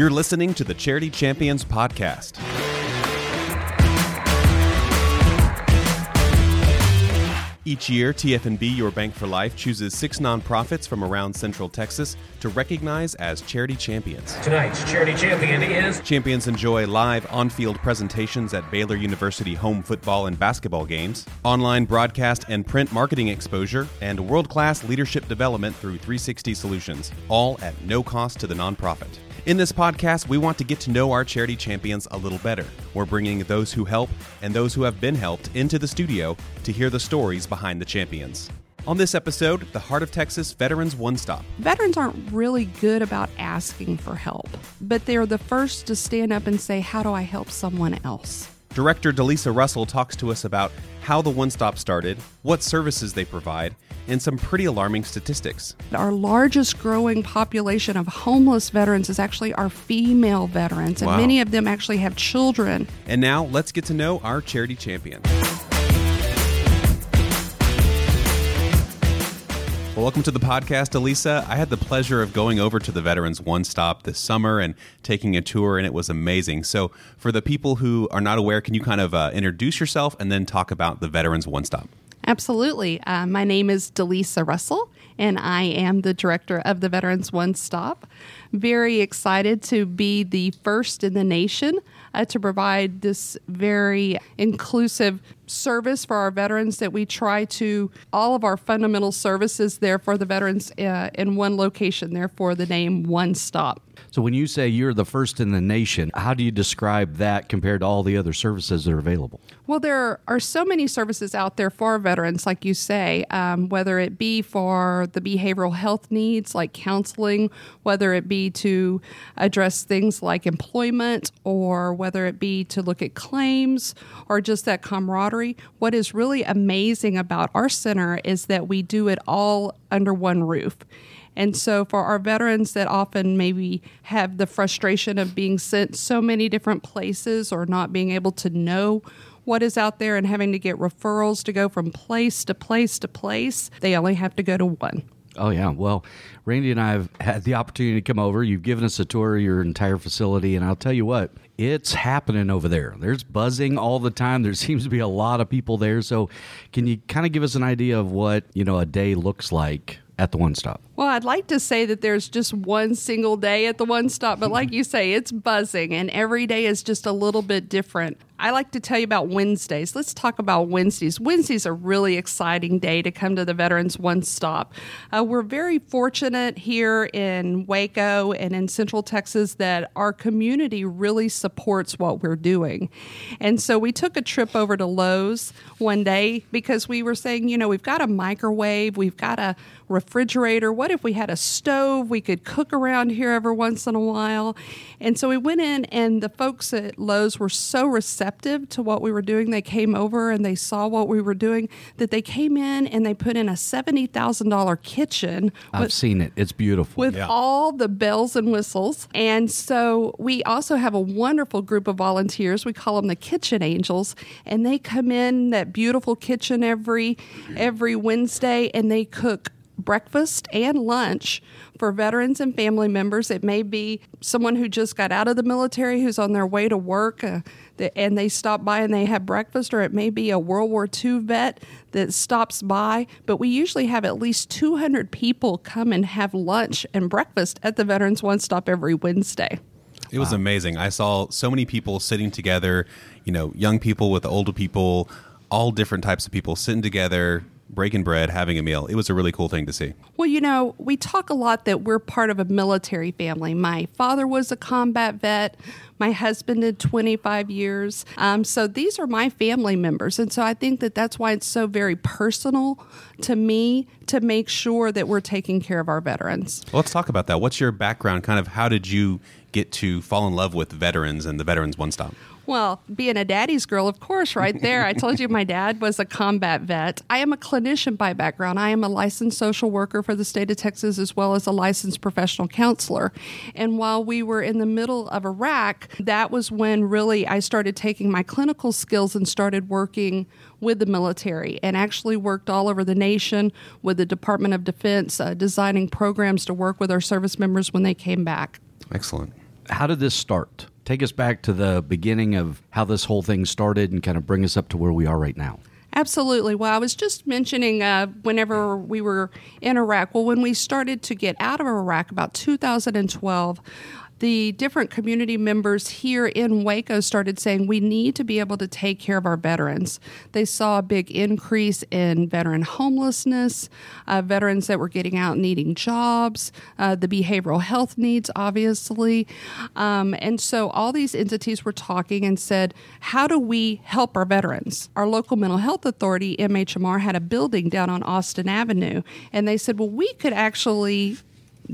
You're listening to the Charity Champions Podcast. Each year, TFNB Your Bank for Life chooses six nonprofits from around Central Texas to recognize as charity champions. Tonight's charity champion is Champions enjoy live on field presentations at Baylor University home football and basketball games, online broadcast and print marketing exposure, and world class leadership development through 360 Solutions, all at no cost to the nonprofit. In this podcast, we want to get to know our charity champions a little better. We're bringing those who help and those who have been helped into the studio to hear the stories behind the champions. On this episode, the Heart of Texas Veterans One Stop. Veterans aren't really good about asking for help, but they're the first to stand up and say, How do I help someone else? Director Delisa Russell talks to us about how the One Stop started, what services they provide, and some pretty alarming statistics. Our largest growing population of homeless veterans is actually our female veterans, and Wow. many of them actually have children. And now let's get to know our charity champion. Well, welcome to the podcast, Elisa. I had the pleasure of going over to the Veterans One Stop this summer and taking a tour, and it was amazing. So, for the people who are not aware, can you kind of uh, introduce yourself and then talk about the Veterans One Stop? Absolutely. Uh, my name is Delisa Russell, and I am the director of the Veterans One Stop. Very excited to be the first in the nation uh, to provide this very inclusive service for our veterans that we try to all of our fundamental services there for the veterans uh, in one location therefore the name one stop So when you say you're the first in the nation, how do you describe that compared to all the other services that are available? Well, there are so many services out there for veterans, like you say, um, whether it be for the behavioral health needs like counseling, whether it be to address things like employment, or whether it be to look at claims or just that camaraderie. What is really amazing about our center is that we do it all under one roof. And so, for our veterans that often maybe have the frustration of being sent so many different places or not being able to know what is out there and having to get referrals to go from place to place to place, they only have to go to one. Oh yeah, well, Randy and I have had the opportunity to come over. You've given us a tour of your entire facility, and I'll tell you what, it's happening over there. There's buzzing all the time. There seems to be a lot of people there. So, can you kind of give us an idea of what you know a day looks like at the one stop? Well, I'd like to say that there's just one single day at the one stop, but like you say, it's buzzing and every day is just a little bit different. I like to tell you about Wednesdays. Let's talk about Wednesdays. Wednesday's a really exciting day to come to the Veterans One Stop. Uh, we're very fortunate here in Waco and in Central Texas that our community really supports what we're doing. And so we took a trip over to Lowe's one day because we were saying, you know, we've got a microwave, we've got a refrigerator. What if we had a stove? We could cook around here every once in a while. And so we went in, and the folks at Lowe's were so receptive to what we were doing. They came over and they saw what we were doing that they came in and they put in a $70,000 kitchen I've with, seen it. It's beautiful. with all the bells and whistles. And so we also have a wonderful group of volunteers. We call them the Kitchen Angels, and they come in that beautiful kitchen every every Wednesday and they cook breakfast and lunch for veterans and family members. It may be someone who just got out of the military who's on their way to work uh, and they stop by and they have breakfast, or it may be a World War II vet that stops by. But we usually have at least 200 people come and have lunch and breakfast at the Veterans One Stop every Wednesday. It was amazing. I saw so many people sitting together, you know, young people with older people, all different types of people sitting together, breaking bread, having a meal. It was a really cool thing to see. Well, you know, we talk a lot that we're part of a military family. My father was a combat vet. My husband did 25 years. Um, so these are my family members. And so I think that that's why it's so very personal to me to make sure that we're taking care of our veterans. Well, let's talk about that. What's your background? Kind of how did you get to fall in love with veterans and the Veterans One Stop? Well, being a daddy's girl, of course, right there. I told you my dad was a combat vet. I am a clinician by background. I am a licensed social worker for the state of Texas as well as a licensed professional counselor. And while we were in the middle of Iraq, that was when really I started taking my clinical skills and started working with the military and actually worked all over the nation with the Department of Defense, uh, designing programs to work with our service members when they came back. Excellent. How did this start? Take us back to the beginning of how this whole thing started and kind of bring us up to where we are right now. Absolutely. Well, I was just mentioning uh, whenever we were in Iraq, well, when we started to get out of Iraq about 2012, the different community members here in Waco started saying we need to be able to take care of our veterans. They saw a big increase in veteran homelessness, uh, veterans that were getting out needing jobs, uh, the behavioral health needs, obviously. Um, and so all these entities were talking and said, how do we help our veterans? Our local mental health authority, MHMR, had a building down on Austin Avenue, and they said, well, we could actually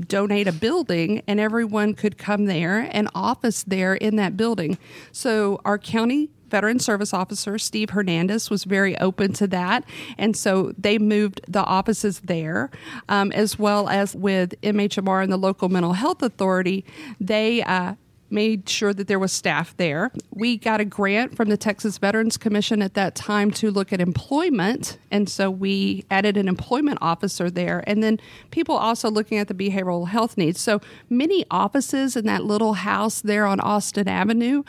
donate a building and everyone could come there and office there in that building. So our county veteran service officer Steve Hernandez was very open to that, and so they moved the offices there, um, as well as with MHMR and the local mental health authority. They uh, made sure that there was staff there. We got a grant from the Texas Veterans Commission at that time to look at employment, and so we added an employment officer there. And then people also looking at the behavioral health needs. So many offices in that little house there on Austin Avenue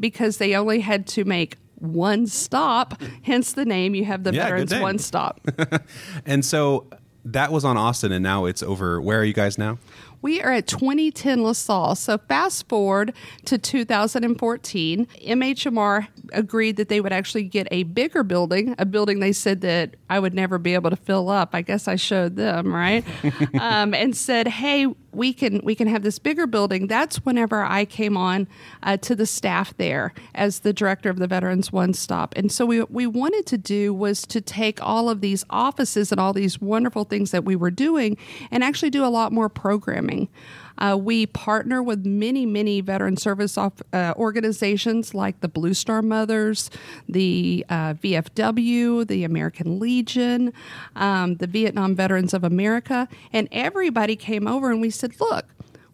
because they only had to make one stop, hence the name. You have the Yeah, Veterans. One Stop. And so that was on Austin, and now it's over. Where are you guys now? We are at 2010 LaSalle. So fast forward to 2014, MHMR agreed that they would actually get a bigger building, a building they said that I would never be able to fill up. I guess I showed them, right? um, and said, "Hey, we can we can have this bigger building." That's whenever I came on uh, to the staff there as the director of the Veterans One Stop. And so we we wanted to do was to take all of these offices and all these wonderful things that we were doing and actually do a lot more programming. Uh, we partner with many, many veteran service uh, organizations like the Blue Star Mothers, the uh, VFW, the American Legion, um, the Vietnam Veterans of America, and everybody came over and we said, look,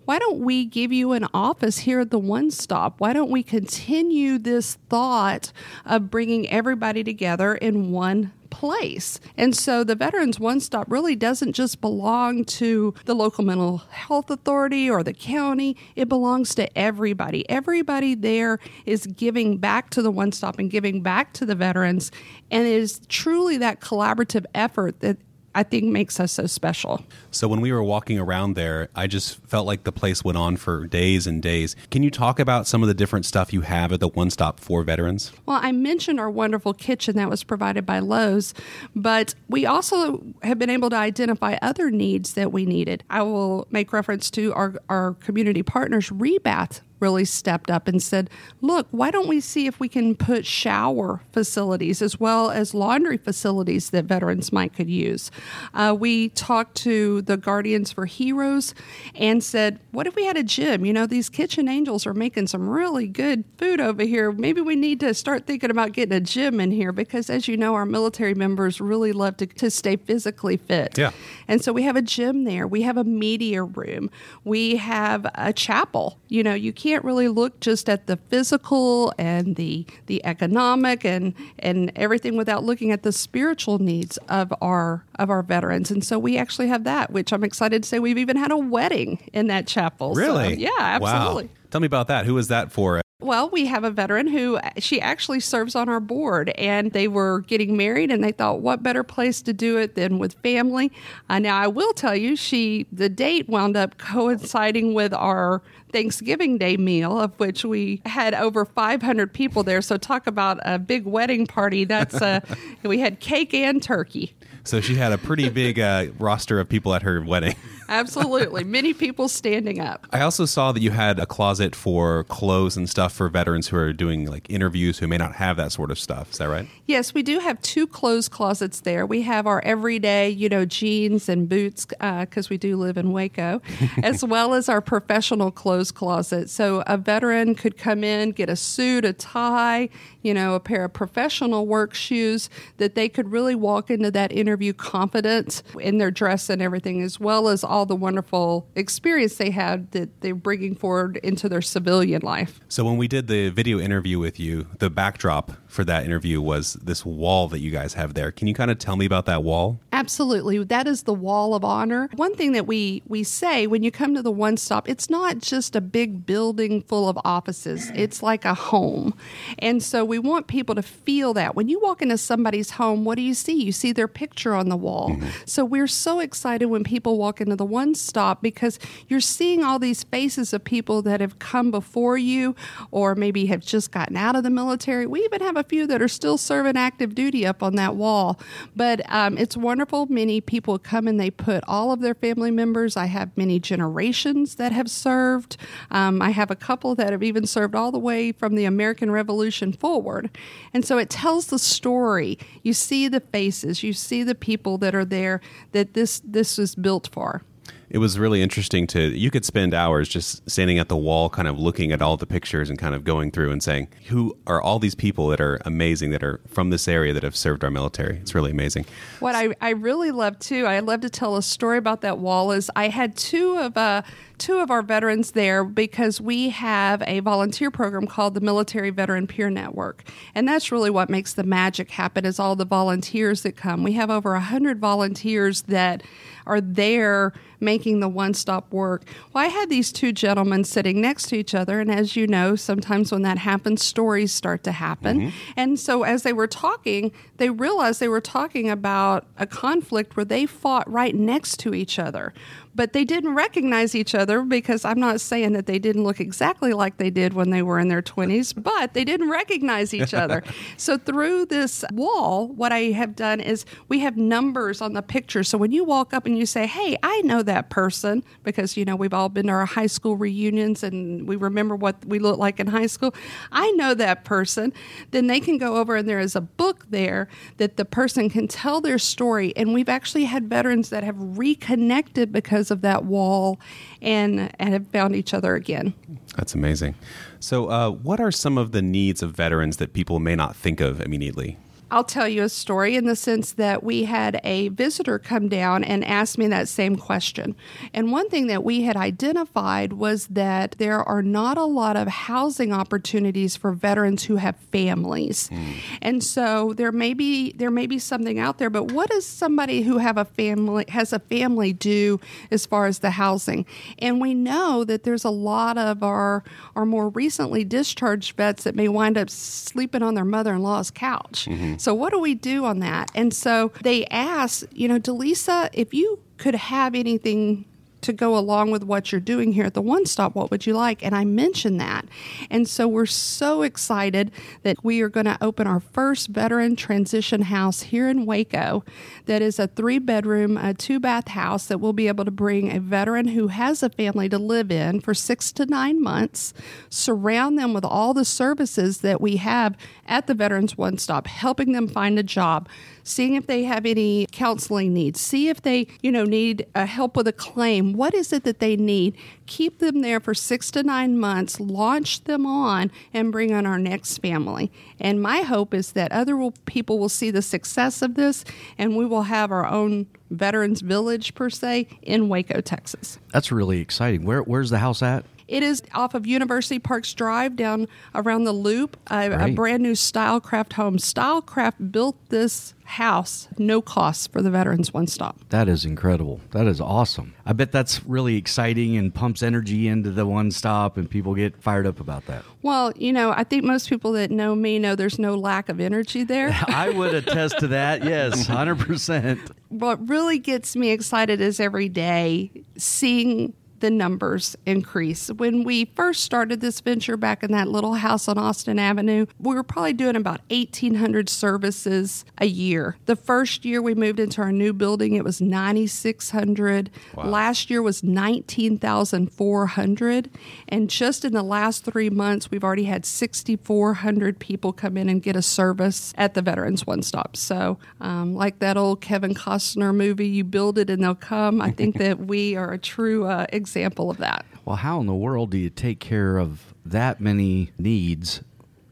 why don't we give you an office here at the One Stop? Why don't we continue this thought of bringing everybody together in one place? And so the Veterans One Stop really doesn't just belong to the local mental health authority or the county, it belongs to everybody. Everybody there is giving back to the One Stop and giving back to the veterans. And it is truly that collaborative effort that I think makes us so special. So when we were walking around there, I just felt like the place went on for days and days. Can you talk about some of the different stuff you have at the One Stop for veterans? Well, I mentioned our wonderful kitchen that was provided by Lowe's, but we also have been able to identify other needs that we needed. I will make reference to our, our community partners, Rebath really stepped up and said, Look, why don't we see if we can put shower facilities as well as laundry facilities that veterans might could use? Uh, we talked to the Guardians for Heroes and said, What if we had a gym? You know, these kitchen angels are making some really good food over here. Maybe we need to start thinking about getting a gym in here because, as you know, our military members really love to, to stay physically fit. Yeah. And so we have a gym there. We have a media room. We have a chapel. You know, you can't really look just at the physical and the the economic and and everything without looking at the spiritual needs of our of our veterans. And so we actually have that, which I'm excited to say we've even had a wedding in that chapel. So, Really? yeah, absolutely. Wow. Tell me about that. Who was that for? Well, we have a veteran who she actually serves on our board, and they were getting married, and they thought, what better place to do it than with family? Uh, now, I will tell you, she the date wound up coinciding with our Thanksgiving Day meal, of which we had over 500 people there. So, talk about a big wedding party. That's uh, we had cake and turkey. So she had a pretty big uh, roster of people at her wedding. Absolutely, many people standing up. I also saw that you had a closet for clothes and stuff for veterans who are doing like interviews who may not have that sort of stuff. Is that right? Yes, we do have two clothes closets there. We have our everyday, you know, jeans and boots because we do live in Waco, as well as our professional clothes closet. So a veteran could come in, get a suit, a tie, you know, a pair of professional work shoes that they could really walk into that interview interview confident in their dress and everything, as well as all the wonderful experience they had that they're bringing forward into their civilian life. So when we did the video interview with you, the backdrop for that interview was this wall that you guys have there. Can you kind of tell me about that wall? Absolutely. That is the wall of honor. One thing that we we say when you come to the one stop, it's not just a big building full of offices. It's like a home. And so we want people to feel that. When you walk into somebody's home, what do you see? You see their picture on the wall. Mm-hmm. So we're so excited when people walk into the one stop because you're seeing all these faces of people that have come before you or maybe have just gotten out of the military. We even have a few that are still serving active duty up on that wall. But um, it's wonderful. Many people come and they put all of their family members. I have many generations that have served. Um, I have a couple that have even served all the way from the American Revolution forward. And so it tells the story. You see the faces, you see the people that are there that this this was built for it was really interesting to you could spend hours just standing at the wall kind of looking at all the pictures and kind of going through and saying who are all these people that are amazing that are from this area that have served our military it's really amazing what i, I really love too i love to tell a story about that wall is i had two of uh, two of our veterans there because we have a volunteer program called the Military Veteran Peer Network. And that's really what makes the magic happen is all the volunteers that come. We have over 100 volunteers that are there making the one stop work. Well, I had these two gentlemen sitting next to each other. And as you know, sometimes when that happens, stories start to happen. Mm-hmm. And so as they were talking, they realized they were talking about a conflict where they fought right next to each other but they didn't recognize each other because I'm not saying that they didn't look exactly like they did when they were in their 20s, but they didn't recognize each other. so through this wall, what I have done is we have numbers on the picture. So when you walk up and you say, "Hey, I know that person," because you know we've all been to our high school reunions and we remember what we looked like in high school. I know that person. Then they can go over and there is a book there that the person can tell their story. And we've actually had veterans that have reconnected because because of that wall and, and have found each other again. That's amazing. So, uh, what are some of the needs of veterans that people may not think of immediately? I'll tell you a story in the sense that we had a visitor come down and ask me that same question. And one thing that we had identified was that there are not a lot of housing opportunities for veterans who have families. Mm. And so there may be there may be something out there, but what does somebody who have a family has a family do as far as the housing? And we know that there's a lot of our our more recently discharged vets that may wind up sleeping on their mother-in-law's couch. Mm-hmm. So, what do we do on that? And so they asked, you know, Delisa, if you could have anything to go along with what you're doing here at the One Stop, what would you like? And I mentioned that. And so we're so excited that we are going to open our first veteran transition house here in Waco that is a three bedroom, a two bath house that we'll be able to bring a veteran who has a family to live in for six to nine months, surround them with all the services that we have at the Veterans One Stop, helping them find a job seeing if they have any counseling needs, see if they, you know, need uh, help with a claim. What is it that they need? Keep them there for six to nine months, launch them on, and bring on our next family. And my hope is that other people will see the success of this, and we will have our own veterans village per se in Waco, Texas. That's really exciting. Where, where's the house at? It is off of University Parks Drive down around the loop, a, right. a brand new Stylecraft home. Stylecraft built this house, no cost for the Veterans One Stop. That is incredible. That is awesome. I bet that's really exciting and pumps energy into the One Stop, and people get fired up about that. Well, you know, I think most people that know me know there's no lack of energy there. I would attest to that. Yes, 100%. What really gets me excited is every day seeing the numbers increase. When we first started this venture back in that little house on Austin Avenue, we were probably doing about 1,800 services a year. The first year we moved into our new building, it was 9,600. Wow. Last year was 19,400. And just in the last three months, we've already had 6,400 people come in and get a service at the Veterans One Stop. So, um, like that old Kevin Costner movie, you build it and they'll come. I think that we are a true uh, example of that. Well, how in the world do you take care of that many needs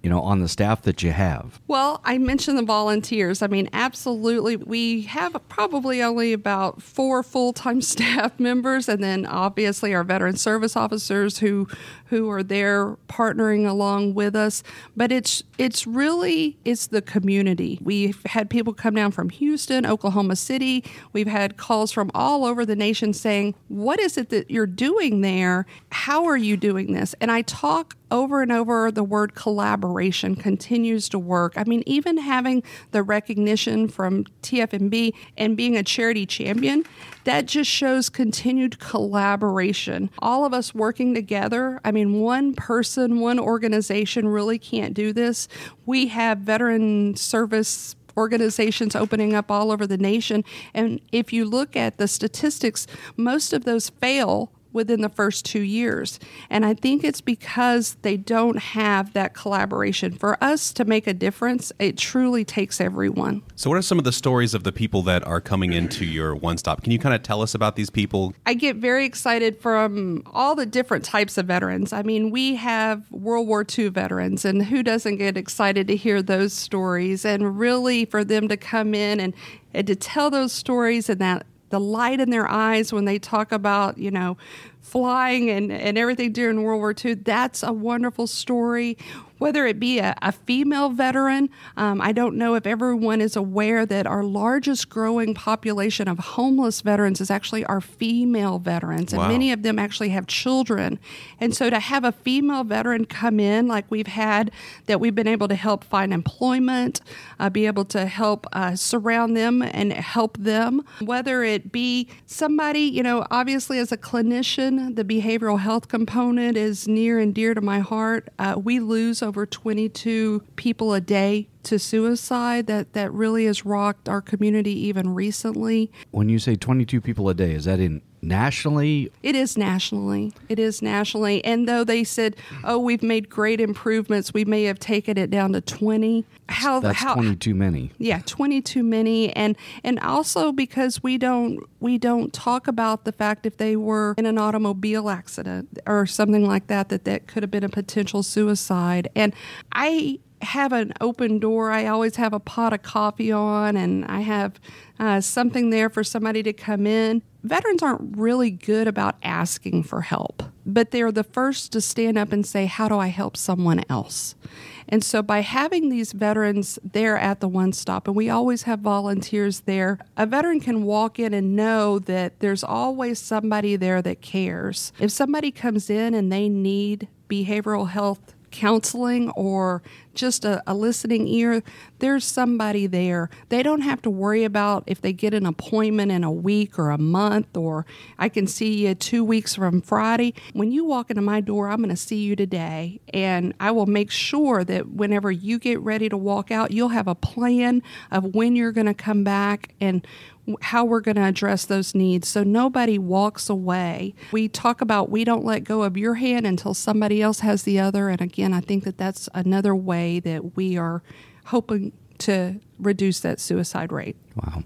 you know, on the staff that you have? Well, I mentioned the volunteers. I mean, absolutely. We have probably only about four full time staff members, and then obviously our veteran service officers who who are there partnering along with us. But it's it's really it's the community. We've had people come down from Houston, Oklahoma City. We've had calls from all over the nation saying, "What is it that you're doing there? How are you doing this?" And I talk over and over the word collaboration continues to work. I mean, even having the recognition from TFNB and being a charity champion, that just shows continued collaboration. All of us working together. I mean, one person, one organization really can't do this. We have veteran service organizations opening up all over the nation. And if you look at the statistics, most of those fail within the first two years. And I think it's because they don't have that collaboration. For us to make a difference, it truly takes everyone. So, what are some of the stories of the people that are coming into your one stop? Can you kind of tell us about these people? I get very excited from all the different types of veterans. I mean, we have World War II veterans, and who doesn't get excited to hear those stories? And really, for them to come in and, and to tell those stories and that the light in their eyes when they talk about, you know, flying and, and everything during World War II. That's a wonderful story whether it be a, a female veteran. Um, I don't know if everyone is aware that our largest growing population of homeless veterans is actually our female veterans, and Wow. many of them actually have children. And so to have a female veteran come in, like we've had, that we've been able to help find employment, uh, be able to help uh, surround them and help them, whether it be somebody, you know, obviously as a clinician, the behavioral health component is near and dear to my heart. Uh, we lose over 22 people a day to suicide. That that really has rocked our community even recently. When you say 22 people a day, is that in nationally? It is nationally. It is nationally. And though they said, "Oh, we've made great improvements," we may have taken it down to 20. How That's how 20 too many. yeah 20 too many and and also because we don't we don't talk about the fact if they were in an automobile accident or something like that that that could have been a potential suicide and i have an open door i always have a pot of coffee on and i have uh, something there for somebody to come in veterans aren't really good about asking for help but they're the first to stand up and say how do i help someone else and so by having these veterans there at the one stop, and we always have volunteers there, a veteran can walk in and know that there's always somebody there that cares. If somebody comes in and they need behavioral health counseling or just a, a listening ear, there's somebody there. They don't have to worry about if they get an appointment in a week or a month or I can see you two weeks from Friday. When you walk into my door, I'm going to see you today and I will make sure that whenever you get ready to walk out, you'll have a plan of when you're going to come back and how we're going to address those needs so nobody walks away. We talk about we don't let go of your hand until somebody else has the other. And again, I think that that's another way that we are hoping to reduce that suicide rate. Wow.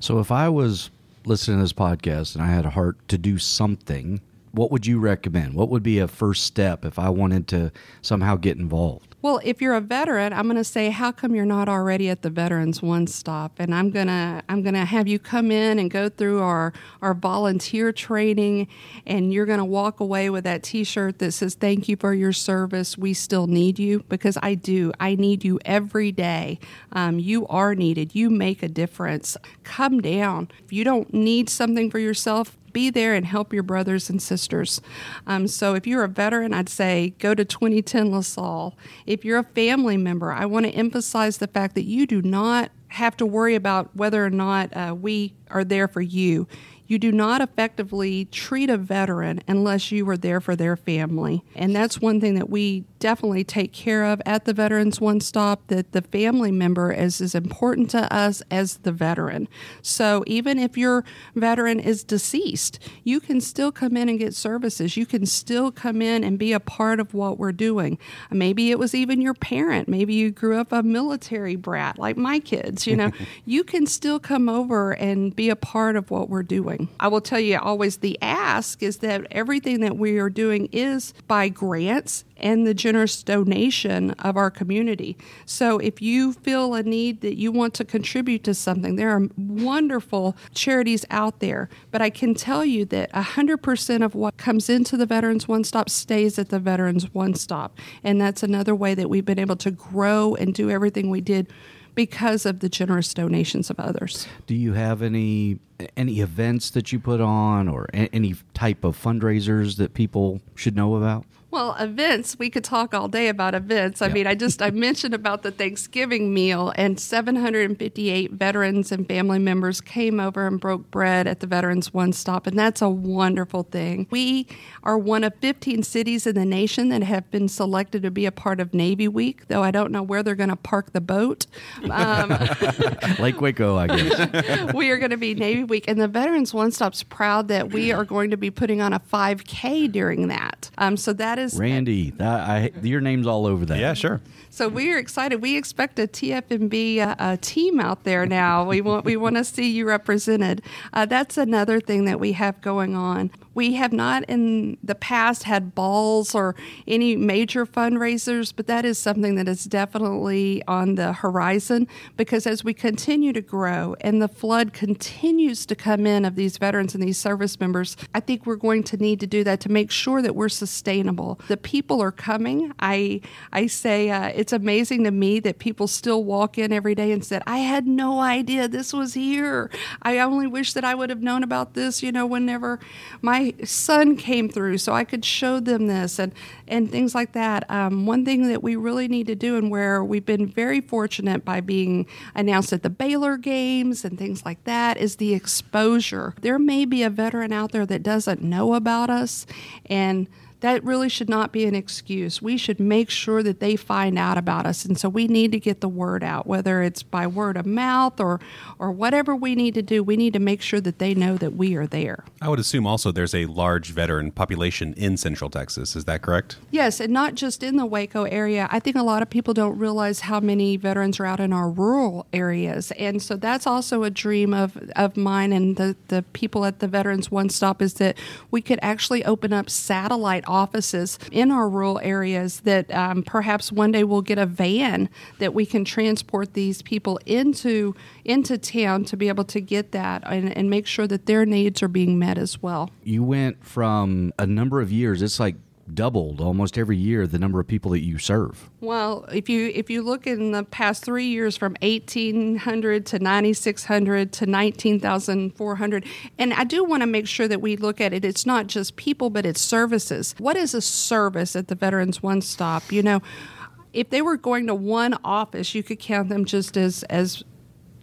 So if I was listening to this podcast and I had a heart to do something, what would you recommend? What would be a first step if I wanted to somehow get involved? Well, if you're a veteran, I'm going to say, how come you're not already at the Veterans One Stop? And I'm gonna I'm gonna have you come in and go through our our volunteer training, and you're going to walk away with that T-shirt that says, "Thank you for your service. We still need you because I do. I need you every day. Um, you are needed. You make a difference. Come down. If you don't need something for yourself, be there and help your brothers and sisters. Um, so if you're a veteran, I'd say go to 2010 LaSalle. If you're a family member, I want to emphasize the fact that you do not have to worry about whether or not uh, we are there for you. You do not effectively treat a veteran unless you are there for their family. And that's one thing that we definitely take care of at the Veterans One Stop that the family member is as important to us as the veteran. So even if your veteran is deceased, you can still come in and get services. You can still come in and be a part of what we're doing. Maybe it was even your parent. Maybe you grew up a military brat like my kids, you know. you can still come over and be a part of what we're doing. I will tell you always the ask is that everything that we are doing is by grants and the generous donation of our community. So if you feel a need that you want to contribute to something, there are wonderful charities out there. But I can tell you that 100% of what comes into the Veterans One Stop stays at the Veterans One Stop. And that's another way that we've been able to grow and do everything we did because of the generous donations of others. Do you have any any events that you put on or any type of fundraisers that people should know about? Well, events, we could talk all day about events. I yeah. mean, I just I mentioned about the Thanksgiving meal and 758 veterans and family members came over and broke bread at the Veterans One Stop and that's a wonderful thing. We are one of 15 cities in the nation that have been selected to be a part of Navy Week, though I don't know where they're going to park the boat. Um, Lake Waco, I guess. we are going to be Navy Week and the Veterans One Stop's proud that we are going to be putting on a 5K during that. Um, so that is Randy. That, I, your name's all over that. Yeah, sure. So we are excited. We expect a TFNB uh, uh, team out there now. We want we want to see you represented. Uh, that's another thing that we have going on. We have not in the past had balls or any major fundraisers, but that is something that is definitely on the horizon because as we continue to grow and the flood continues to come in of these veterans and these service members, I think we're going to need to do that to make sure that we're sustainable. The people are coming. I I say uh, it's amazing to me that people still walk in every day and said, I had no idea this was here. I only wish that I would have known about this, you know, whenever my son came through so I could show them this and, and things like that. Um, one thing that we really need to do and where we've been very fortunate by being announced at the Baylor games and things like that is the exposure. There may be a veteran out there that doesn't know about us and that really should not be an excuse. We should make sure that they find out about us. And so we need to get the word out, whether it's by word of mouth or, or whatever we need to do. We need to make sure that they know that we are there. I would assume also there's a large veteran population in Central Texas. Is that correct? Yes, and not just in the Waco area. I think a lot of people don't realize how many veterans are out in our rural areas. And so that's also a dream of, of mine and the, the people at the Veterans One Stop is that we could actually open up satellite offices in our rural areas that um, perhaps one day we'll get a van that we can transport these people into into town to be able to get that and, and make sure that their needs are being met as well. You went from a number of years, it's like doubled almost every year the number of people that you serve. Well, if you if you look in the past 3 years from 1800 to 9600 to 19400 and I do want to make sure that we look at it it's not just people but it's services. What is a service at the Veterans One Stop? You know, if they were going to one office, you could count them just as as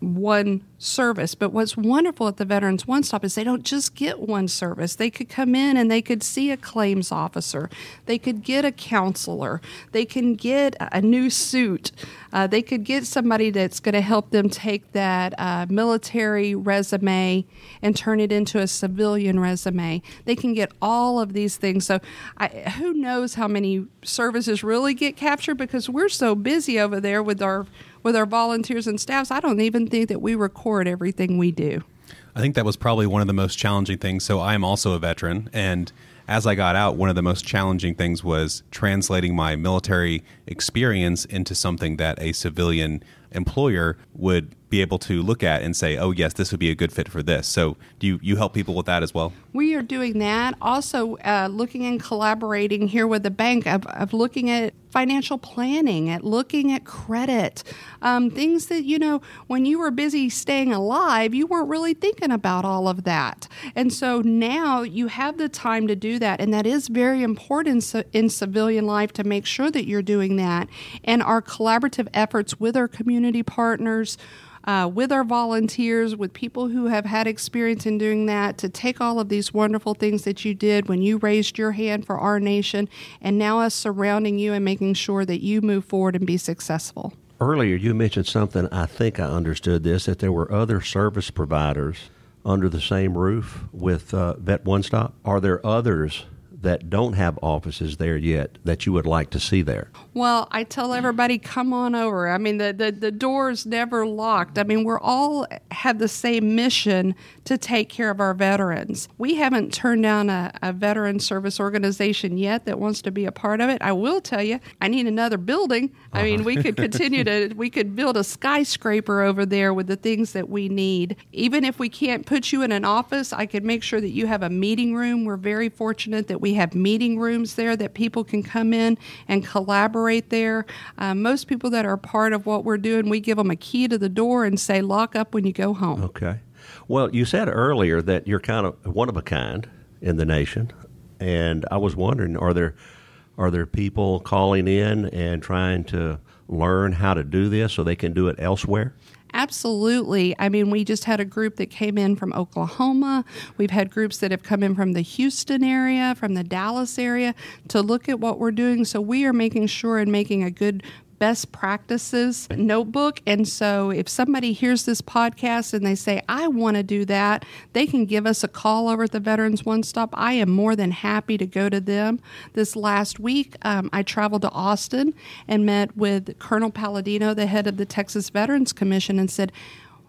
one service. But what's wonderful at the Veterans One Stop is they don't just get one service. They could come in and they could see a claims officer, they could get a counselor, they can get a new suit, uh, they could get somebody that's going to help them take that uh, military resume and turn it into a civilian resume. They can get all of these things. So, I, who knows how many services really get captured because we're so busy over there with our with our volunteers and staffs, I don't even think that we record everything we do. I think that was probably one of the most challenging things. So I am also a veteran, and as I got out, one of the most challenging things was translating my military experience into something that a civilian employer would be able to look at and say, "Oh, yes, this would be a good fit for this." So, do you you help people with that as well? We are doing that. Also, uh, looking and collaborating here with the bank of, of looking at financial planning, at looking at credit, um, things that you know when you were busy staying alive, you weren't really thinking about all of that. And so now you have the time to do that, and that is very important in civilian life to make sure that you're doing that. And our collaborative efforts with our community partners uh, with our volunteers, with people who have had experience in doing that, to take all of these wonderful things that you did when you raised your hand for our nation, and now us surrounding you and making sure that you move forward and be successful. Earlier, you mentioned something, I think I understood this, that there were other service providers under the same roof with uh, Vet One Stop. Are there others that don't have offices there yet that you would like to see there? Well, I tell everybody, come on over. I mean, the, the, the door's never locked. I mean, we're all have the same mission to take care of our veterans. We haven't turned down a, a veteran service organization yet that wants to be a part of it. I will tell you, I need another building. I mean, we could continue to, we could build a skyscraper over there with the things that we need. Even if we can't put you in an office, I could make sure that you have a meeting room. We're very fortunate that we have meeting rooms there that people can come in and collaborate there. Uh, most people that are part of what we're doing, we give them a key to the door and say, lock up when you go home. Okay. Well, you said earlier that you're kind of one of a kind in the nation, and I was wondering, are there are there people calling in and trying to learn how to do this so they can do it elsewhere? Absolutely. I mean, we just had a group that came in from Oklahoma. We've had groups that have come in from the Houston area, from the Dallas area to look at what we're doing. So we are making sure and making a good best practices notebook. And so if somebody hears this podcast and they say, I want to do that, they can give us a call over at the Veterans One Stop. I am more than happy to go to them. This last week, um, I traveled to Austin and met with Colonel Palladino, the head of the Texas Veterans Commission, and said,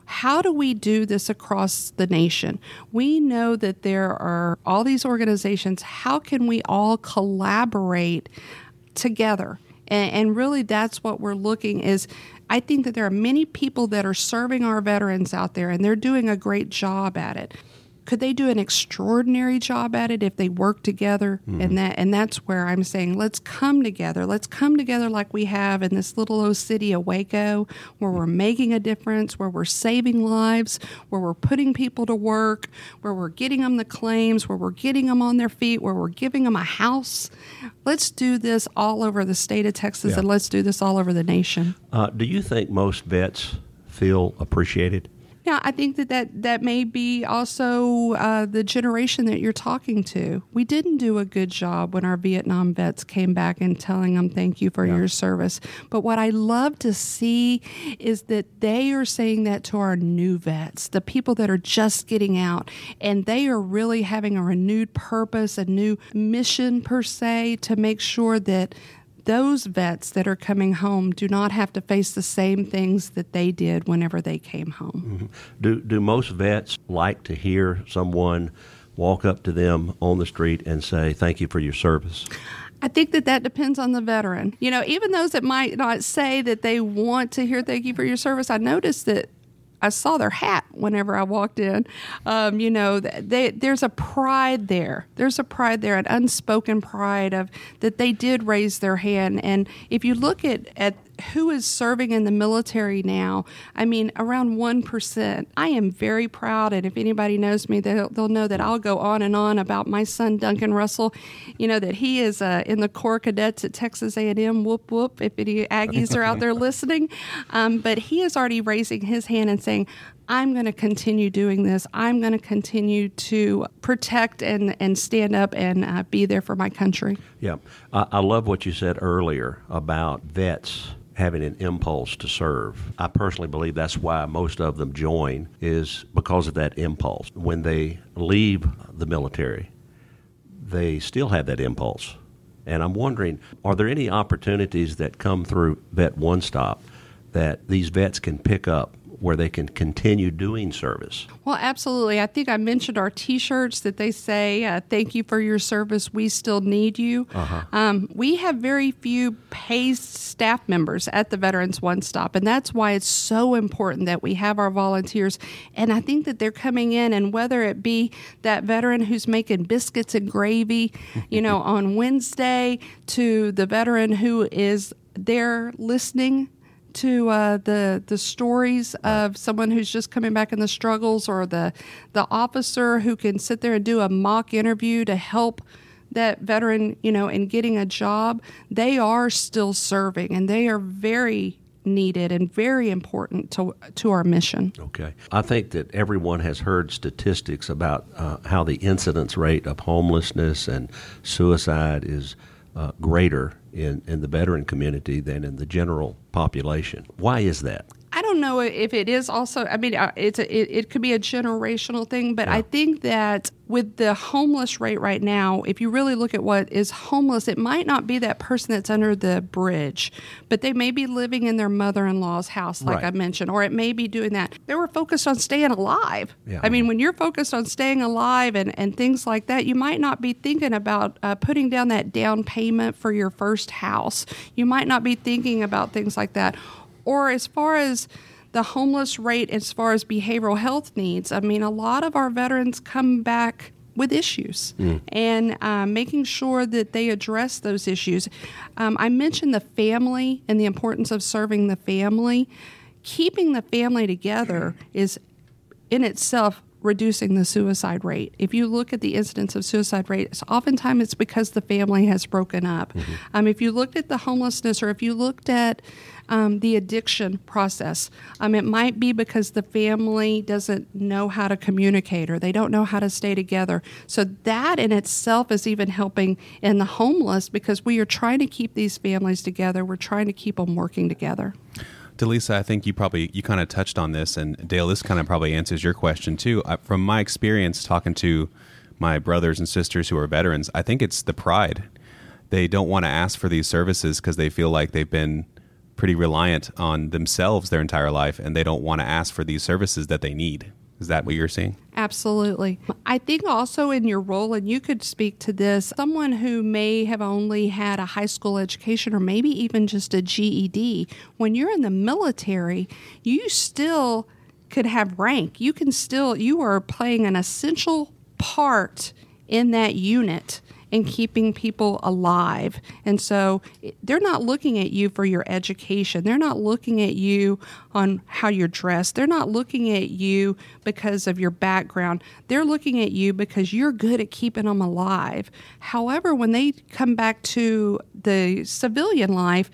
how do we do this across the nation? We know that there are all these organizations. How can we all collaborate together? And, and really, that's what we're looking is. I think that there are many people that are serving our veterans out there, and they're doing a great job at it could they do an extraordinary job at it if they work together? Mm-hmm. and that and that's where i'm saying let's come together. Let's come together like we have in this little old city of waco where we're making a difference where we're saving lives where we're putting people to work where we're getting them the claims where we're getting them on their feet where we're giving them a house. Let's do this all over the state of texas yeah. and let's do this all over the nation. Uh, do you think most vets feel appreciated yeah, I think that that, that may be also uh, the generation that you're talking to. We didn't do a good job when our Vietnam vets came back and telling them thank you for yeah. your service. But what I love to see is that they are saying that to our new vets, the people that are just getting out, and they are really having a renewed purpose, a new mission per se, to make sure that those vets that are coming home do not have to face the same things that they did whenever they came home. Mm-hmm. Do, do most vets like to hear someone walk up to them on the street and say, Thank you for your service? I think that that depends on the veteran. You know, even those that might not say that they want to hear thank you for your service, I noticed that I saw their hat whenever I walked in. Um, you know, they, there's a pride there. There's a pride there, an unspoken pride of that they did raise their hand. And if you look at at who is serving in the military now, I mean, around 1%. I am very proud, and if anybody knows me, they'll, they'll know that I'll go on and on about my son, Duncan Russell, you know, that he is uh, in the Corps Cadets at Texas A&M, whoop, whoop, if any Aggies are out there listening. Um, but he is already raising his hand and saying, I'm going to continue doing this. I'm going to continue to protect and, and stand up and uh, be there for my country. Yeah. I, I love what you said earlier about vets having an impulse to serve. I personally believe that's why most of them join is because of that impulse. When they leave the military, they still have that impulse. And I'm wondering, are there any opportunities that come through Vet One Stop that these vets can pick up where they can continue doing service. Well, absolutely. I think I mentioned our T-shirts that they say, uh, "Thank you for your service. We still need you." Uh-huh. Um, we have very few paid staff members at the Veterans One Stop, and that's why it's so important that we have our volunteers. And I think that they're coming in, and whether it be that veteran who's making biscuits and gravy, you know, on Wednesday, to the veteran who is there listening to uh, the the stories of someone who's just coming back in the struggles, or the the officer who can sit there and do a mock interview to help that veteran, you know, in getting a job. They are still serving, and they are very needed and very important to to our mission. Okay, I think that everyone has heard statistics about uh, how the incidence rate of homelessness and suicide is uh, greater in, in the veteran community than in the general population. Why is that? I don't don't know if it is also. I mean, uh, it's a, it, it could be a generational thing, but I think that with the homeless rate right now, if you really look at what is homeless, it might not be that person that's under the bridge, but they may be living in their mother-in-law's house, like Right. I mentioned, or it may be doing that. They were focused on staying alive. Yeah. I mean, when you're focused on staying alive and, and things like that, you might not be thinking about uh, putting down that down payment for your first house. You might not be thinking about things like that. Or as far as the homeless rate, as far as behavioral health needs, I mean, a lot of our veterans come back with issues and uh, making sure that they address those issues. Um, I mentioned the family and the importance of serving the family. Keeping the family together is in itself reducing the suicide rate. If you look at the incidence of suicide rates, oftentimes it's because the family has broken up. Um, if you looked at the homelessness or if you looked at um, the addiction process, um, it might be because the family doesn't know how to communicate or they don't know how to stay together. So that in itself is even helping in the homeless because we are trying to keep these families together. We're trying to keep them working together. Delisa, I think you probably you kind of touched on this, and Dale, this kind of probably answers your question too. Uh, from my experience talking to my brothers and sisters who are veterans, I think it's the pride. They don't want to ask for these services because they feel like they've been pretty reliant on themselves their entire life, and they don't want to ask for these services that they need. Is that what you're seeing? Absolutely. I think also in your role, and you could speak to this, someone who may have only had a high school education or maybe even just a GED, when you're in the military, you still could have rank. You can still, you are playing an essential part in that unit and keeping people alive. And so they're not looking at you for your education. They're not looking at you on how you're dressed. They're not looking at you because of your background. They're looking at you because you're good at keeping them alive. However, when they come back to the civilian life,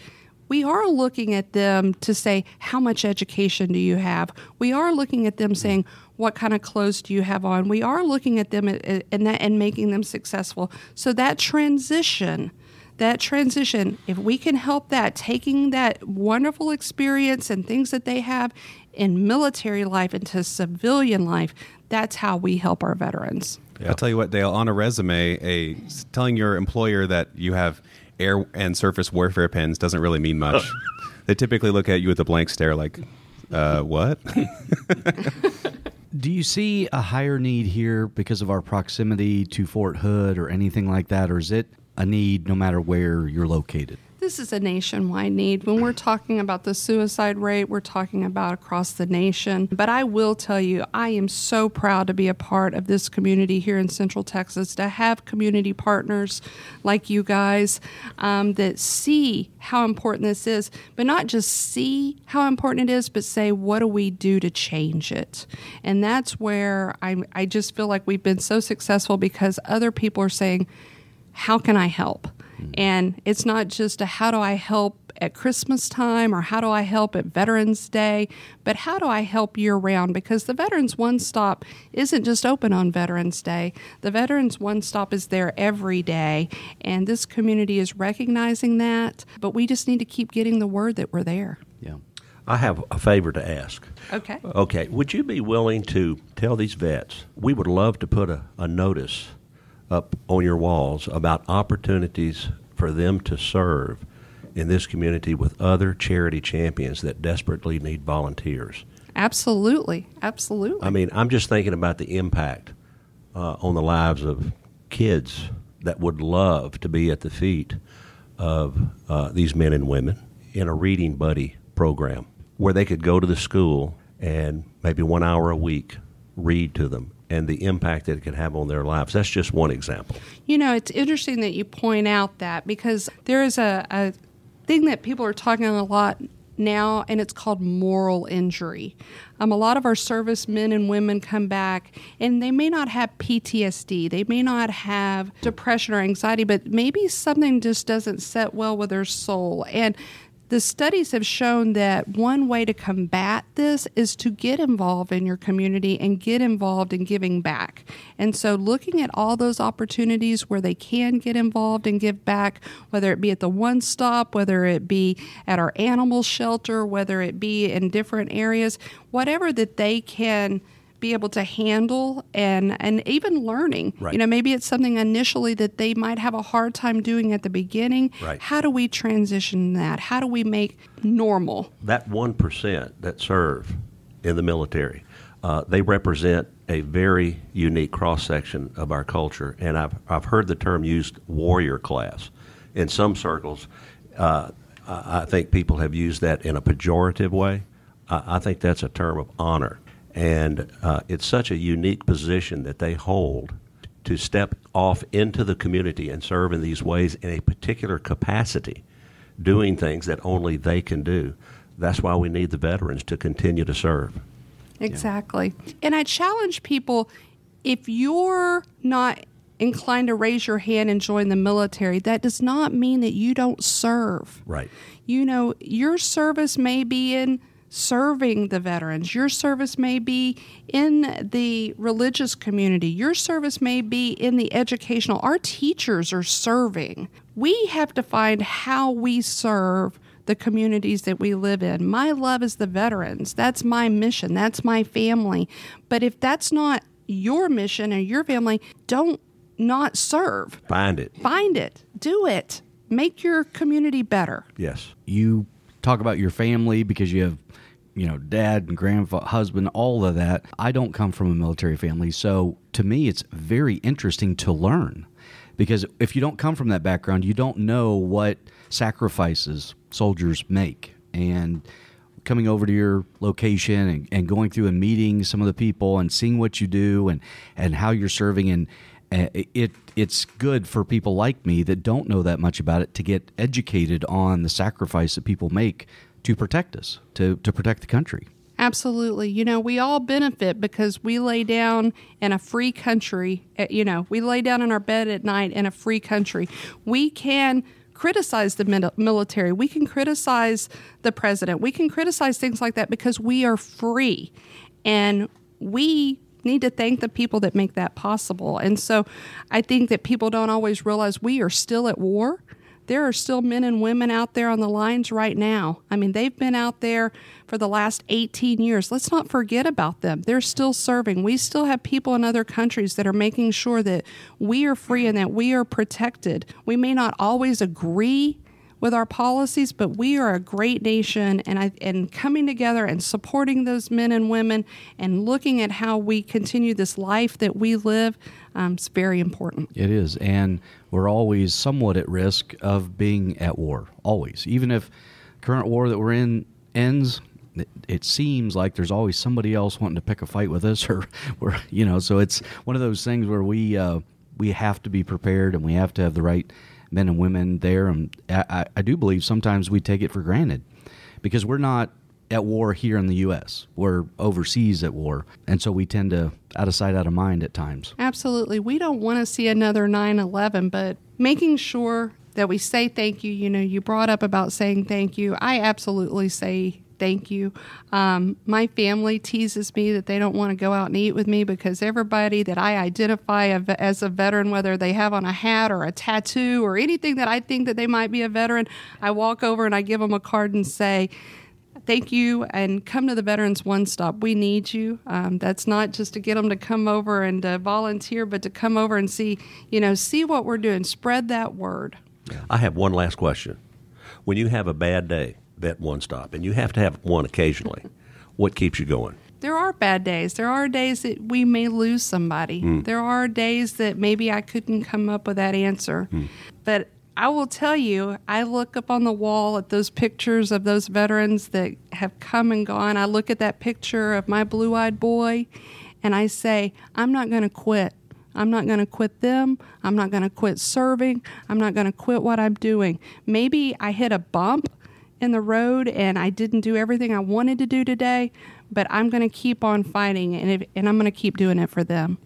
we are looking at them to say, How much education do you have? We are looking at them saying, What kind of clothes do you have on? We are looking at them and, and, that, and making them successful. So that transition, that transition, if we can help that, taking that wonderful experience and things that they have in military life into civilian life, that's how we help our veterans. I'll tell you what, Dale. On a resume, a telling your employer that you have air and surface warfare pins doesn't really mean much. they typically look at you with a blank stare, like, uh, "What?" Do you see a higher need here because of our proximity to Fort Hood or anything like that, or is it a need no matter where you're located? This is a nationwide need. When we're talking about the suicide rate, we're talking about across the nation. But I will tell you, I am so proud to be a part of this community here in Central Texas, to have community partners like you guys um, that see how important this is, but not just see how important it is, but say, what do we do to change it? And that's where I, I just feel like we've been so successful because other people are saying, how can I help? And it's not just a how do I help at Christmas time or how do I help at Veterans Day, but how do I help year round? Because the Veterans One Stop isn't just open on Veterans Day. The Veterans One Stop is there every day, and this community is recognizing that, but we just need to keep getting the word that we're there. Yeah. I have a favor to ask. Okay. Okay, would you be willing to tell these vets we would love to put a, a notice up on your walls about opportunities for them to serve in this community with other charity champions that desperately need volunteers? Absolutely. Absolutely. I mean, I'm just thinking about the impact uh, on the lives of kids that would love to be at the feet of uh, these men and women in a reading buddy program where they could go to the school and maybe one hour a week read to them and the impact that it could have on their lives. That's just one example. You know, it's interesting that you point out that because there is a, a thing that people are talking a lot now, and it's called moral injury. Um, a lot of our servicemen and women come back, and they may not have PTSD, they may not have depression or anxiety, but maybe something just doesn't set well with their soul. And the studies have shown that one way to combat this is to get involved in your community and get involved in giving back. And so, looking at all those opportunities where they can get involved and give back, whether it be at the one stop, whether it be at our animal shelter, whether it be in different areas, whatever that they can be able to handle and and even learning. Right. You know, maybe it's something initially that they might have a hard time doing at the beginning. Right. How do we transition that? How do we make normal? that 1% that serve in the military, uh, they represent a very unique cross section of our culture. And I've, I've heard the term used warrior class. In some circles, uh, I I think people have used that in a pejorative way. I, I think that's a term of honor. And uh, it's such a unique position that they hold to step off into the community and serve in these ways in a particular capacity doing things that only they can do. That's why we need the veterans to continue to serve. Exactly. And I challenge people if you're not inclined to raise your hand and join the military, that does not mean that you don't serve. Right. You know, your service may be in serving the veterans. Your service may be in the religious community. Your service may be in the educational. Our teachers are serving. We have to find how we serve the communities that we live in. My love is the veterans. That's my mission. That's my family. But if that's not your mission and your family, don't not serve. Find it. Find it. Do it. Make your community better. Yes. you talk about your family because you have you know dad and grandfather husband all of that. I don't come from a military family so to me it's very interesting to learn. Because if you don't come from that background you don't know what sacrifices soldiers make. And coming over to your location and, and going through and meeting some of the people and seeing what you do and and how you're serving and it it's good for people like me that don't know that much about it to get educated on the sacrifice that people make to protect us, to to protect the country. Absolutely. You know, we all benefit because we lay down in a free country. eh, You know, we lay down in our bed at night in a free country. We can criticize the military. We can criticize the president. We can criticize things like that because we are free. And we need to thank the people that make that possible. And so I think that people don't always realize we are still at war there are still men and women out there on the lines right now. I mean, they've been out there for the last 18 years. Let's not forget about them. They're still serving. We still have people in other countries that are making sure that we are free and that we are protected. We may not always agree with our policies, but we are a great nation, and I, and coming together and supporting those men and women and looking at how we continue this life that we live um, is very important. It is, and we're always somewhat at risk of being at war. Always, even if current war that we're in ends. It, it seems like there's always somebody else wanting to pick a fight with us, or we're, you know. So it's one of those things where we uh, we have to be prepared, and we have to have the right men and women there. And I, I- do believe sometimes we take it for granted because we're not at war here in the U.S. We're overseas at war, and so we tend to out of sight, out of mind at times. Absolutely. We don't want to see another 9 11, but making sure that we say thank you. You know, you brought up about saying thank you. I absolutely say thank you. Um, my family teases me that they don't want to go out and eat with me because everybody that I identify as a veteran, whether they have on a hat or a tattoo or anything that I think that they might be a veteran, I walk over and I give them a card and say, thank you and come to the veterans one stop. We need you. Um, that's not just to get them to come over and uh, volunteer but to come over and see you know see what we're doing. Spread that word. I have one last question. When you have a bad day, bet one stop, and you have to have one occasionally, what keeps you going? there are bad days there are days that we may lose somebody hmm. there are days that maybe i couldn't come up with that answer hmm. but i will tell you i look up on the wall at those pictures of those veterans that have come and gone i look at that picture of my blue-eyed boy and i say i'm not going to quit I'm not going to quit them. I'm not going to quit serving. I'm not going to quit what I'm doing. Maybe I hit a bump in the road and I didn't do everything I wanted to do today, but I'm going to keep on fighting and, if, and I'm going to keep doing it for them.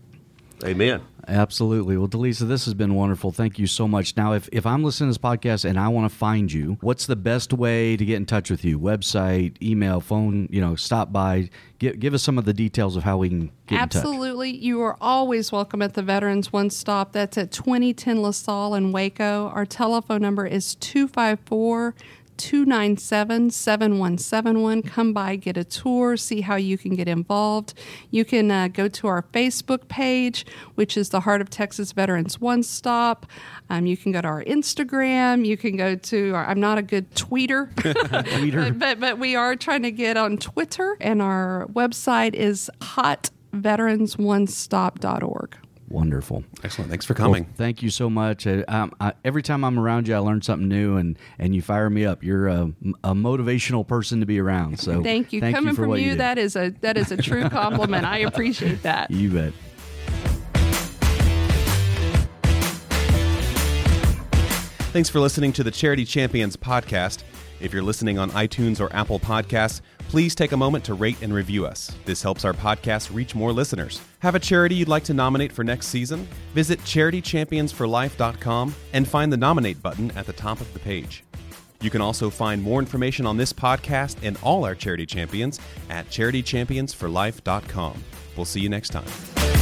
Amen. Absolutely. Well, Delisa, this has been wonderful. Thank you so much. Now, if, if I'm listening to this podcast and I want to find you, what's the best way to get in touch with you? Website, email, phone, you know, stop by. Give, give us some of the details of how we can get Absolutely. You are always welcome at the Veterans One Stop. That's at 2010 LaSalle in Waco. Our telephone number is 254 297 7171. Come by, get a tour, see how you can get involved. You can uh, go to our Facebook page, which is the Heart of Texas Veterans One Stop. Um, you can go to our Instagram. You can go to, our, I'm not a good tweeter, Tweeter. but, but, but we are trying to get on Twitter, and our website is hotveteransonestop.org. Wonderful. Excellent. Thanks for coming. Well, thank you so much. Uh, um, I, every time I'm around you, I learn something new, and, and you fire me up. You're a, a motivational person to be around. So Thank you. Thank Coming you for from what you, you that is a that is a true compliment. I appreciate that. You bet. Thanks for listening to the Charity Champions podcast. If you're listening on iTunes or Apple Podcasts, please take a moment to rate and review us. This helps our podcast reach more listeners. Have a charity you'd like to nominate for next season? Visit charitychampionsforlife.com and find the nominate button at the top of the page. You can also find more information on this podcast and all our charity champions at charitychampionsforlife.com. We'll see you next time.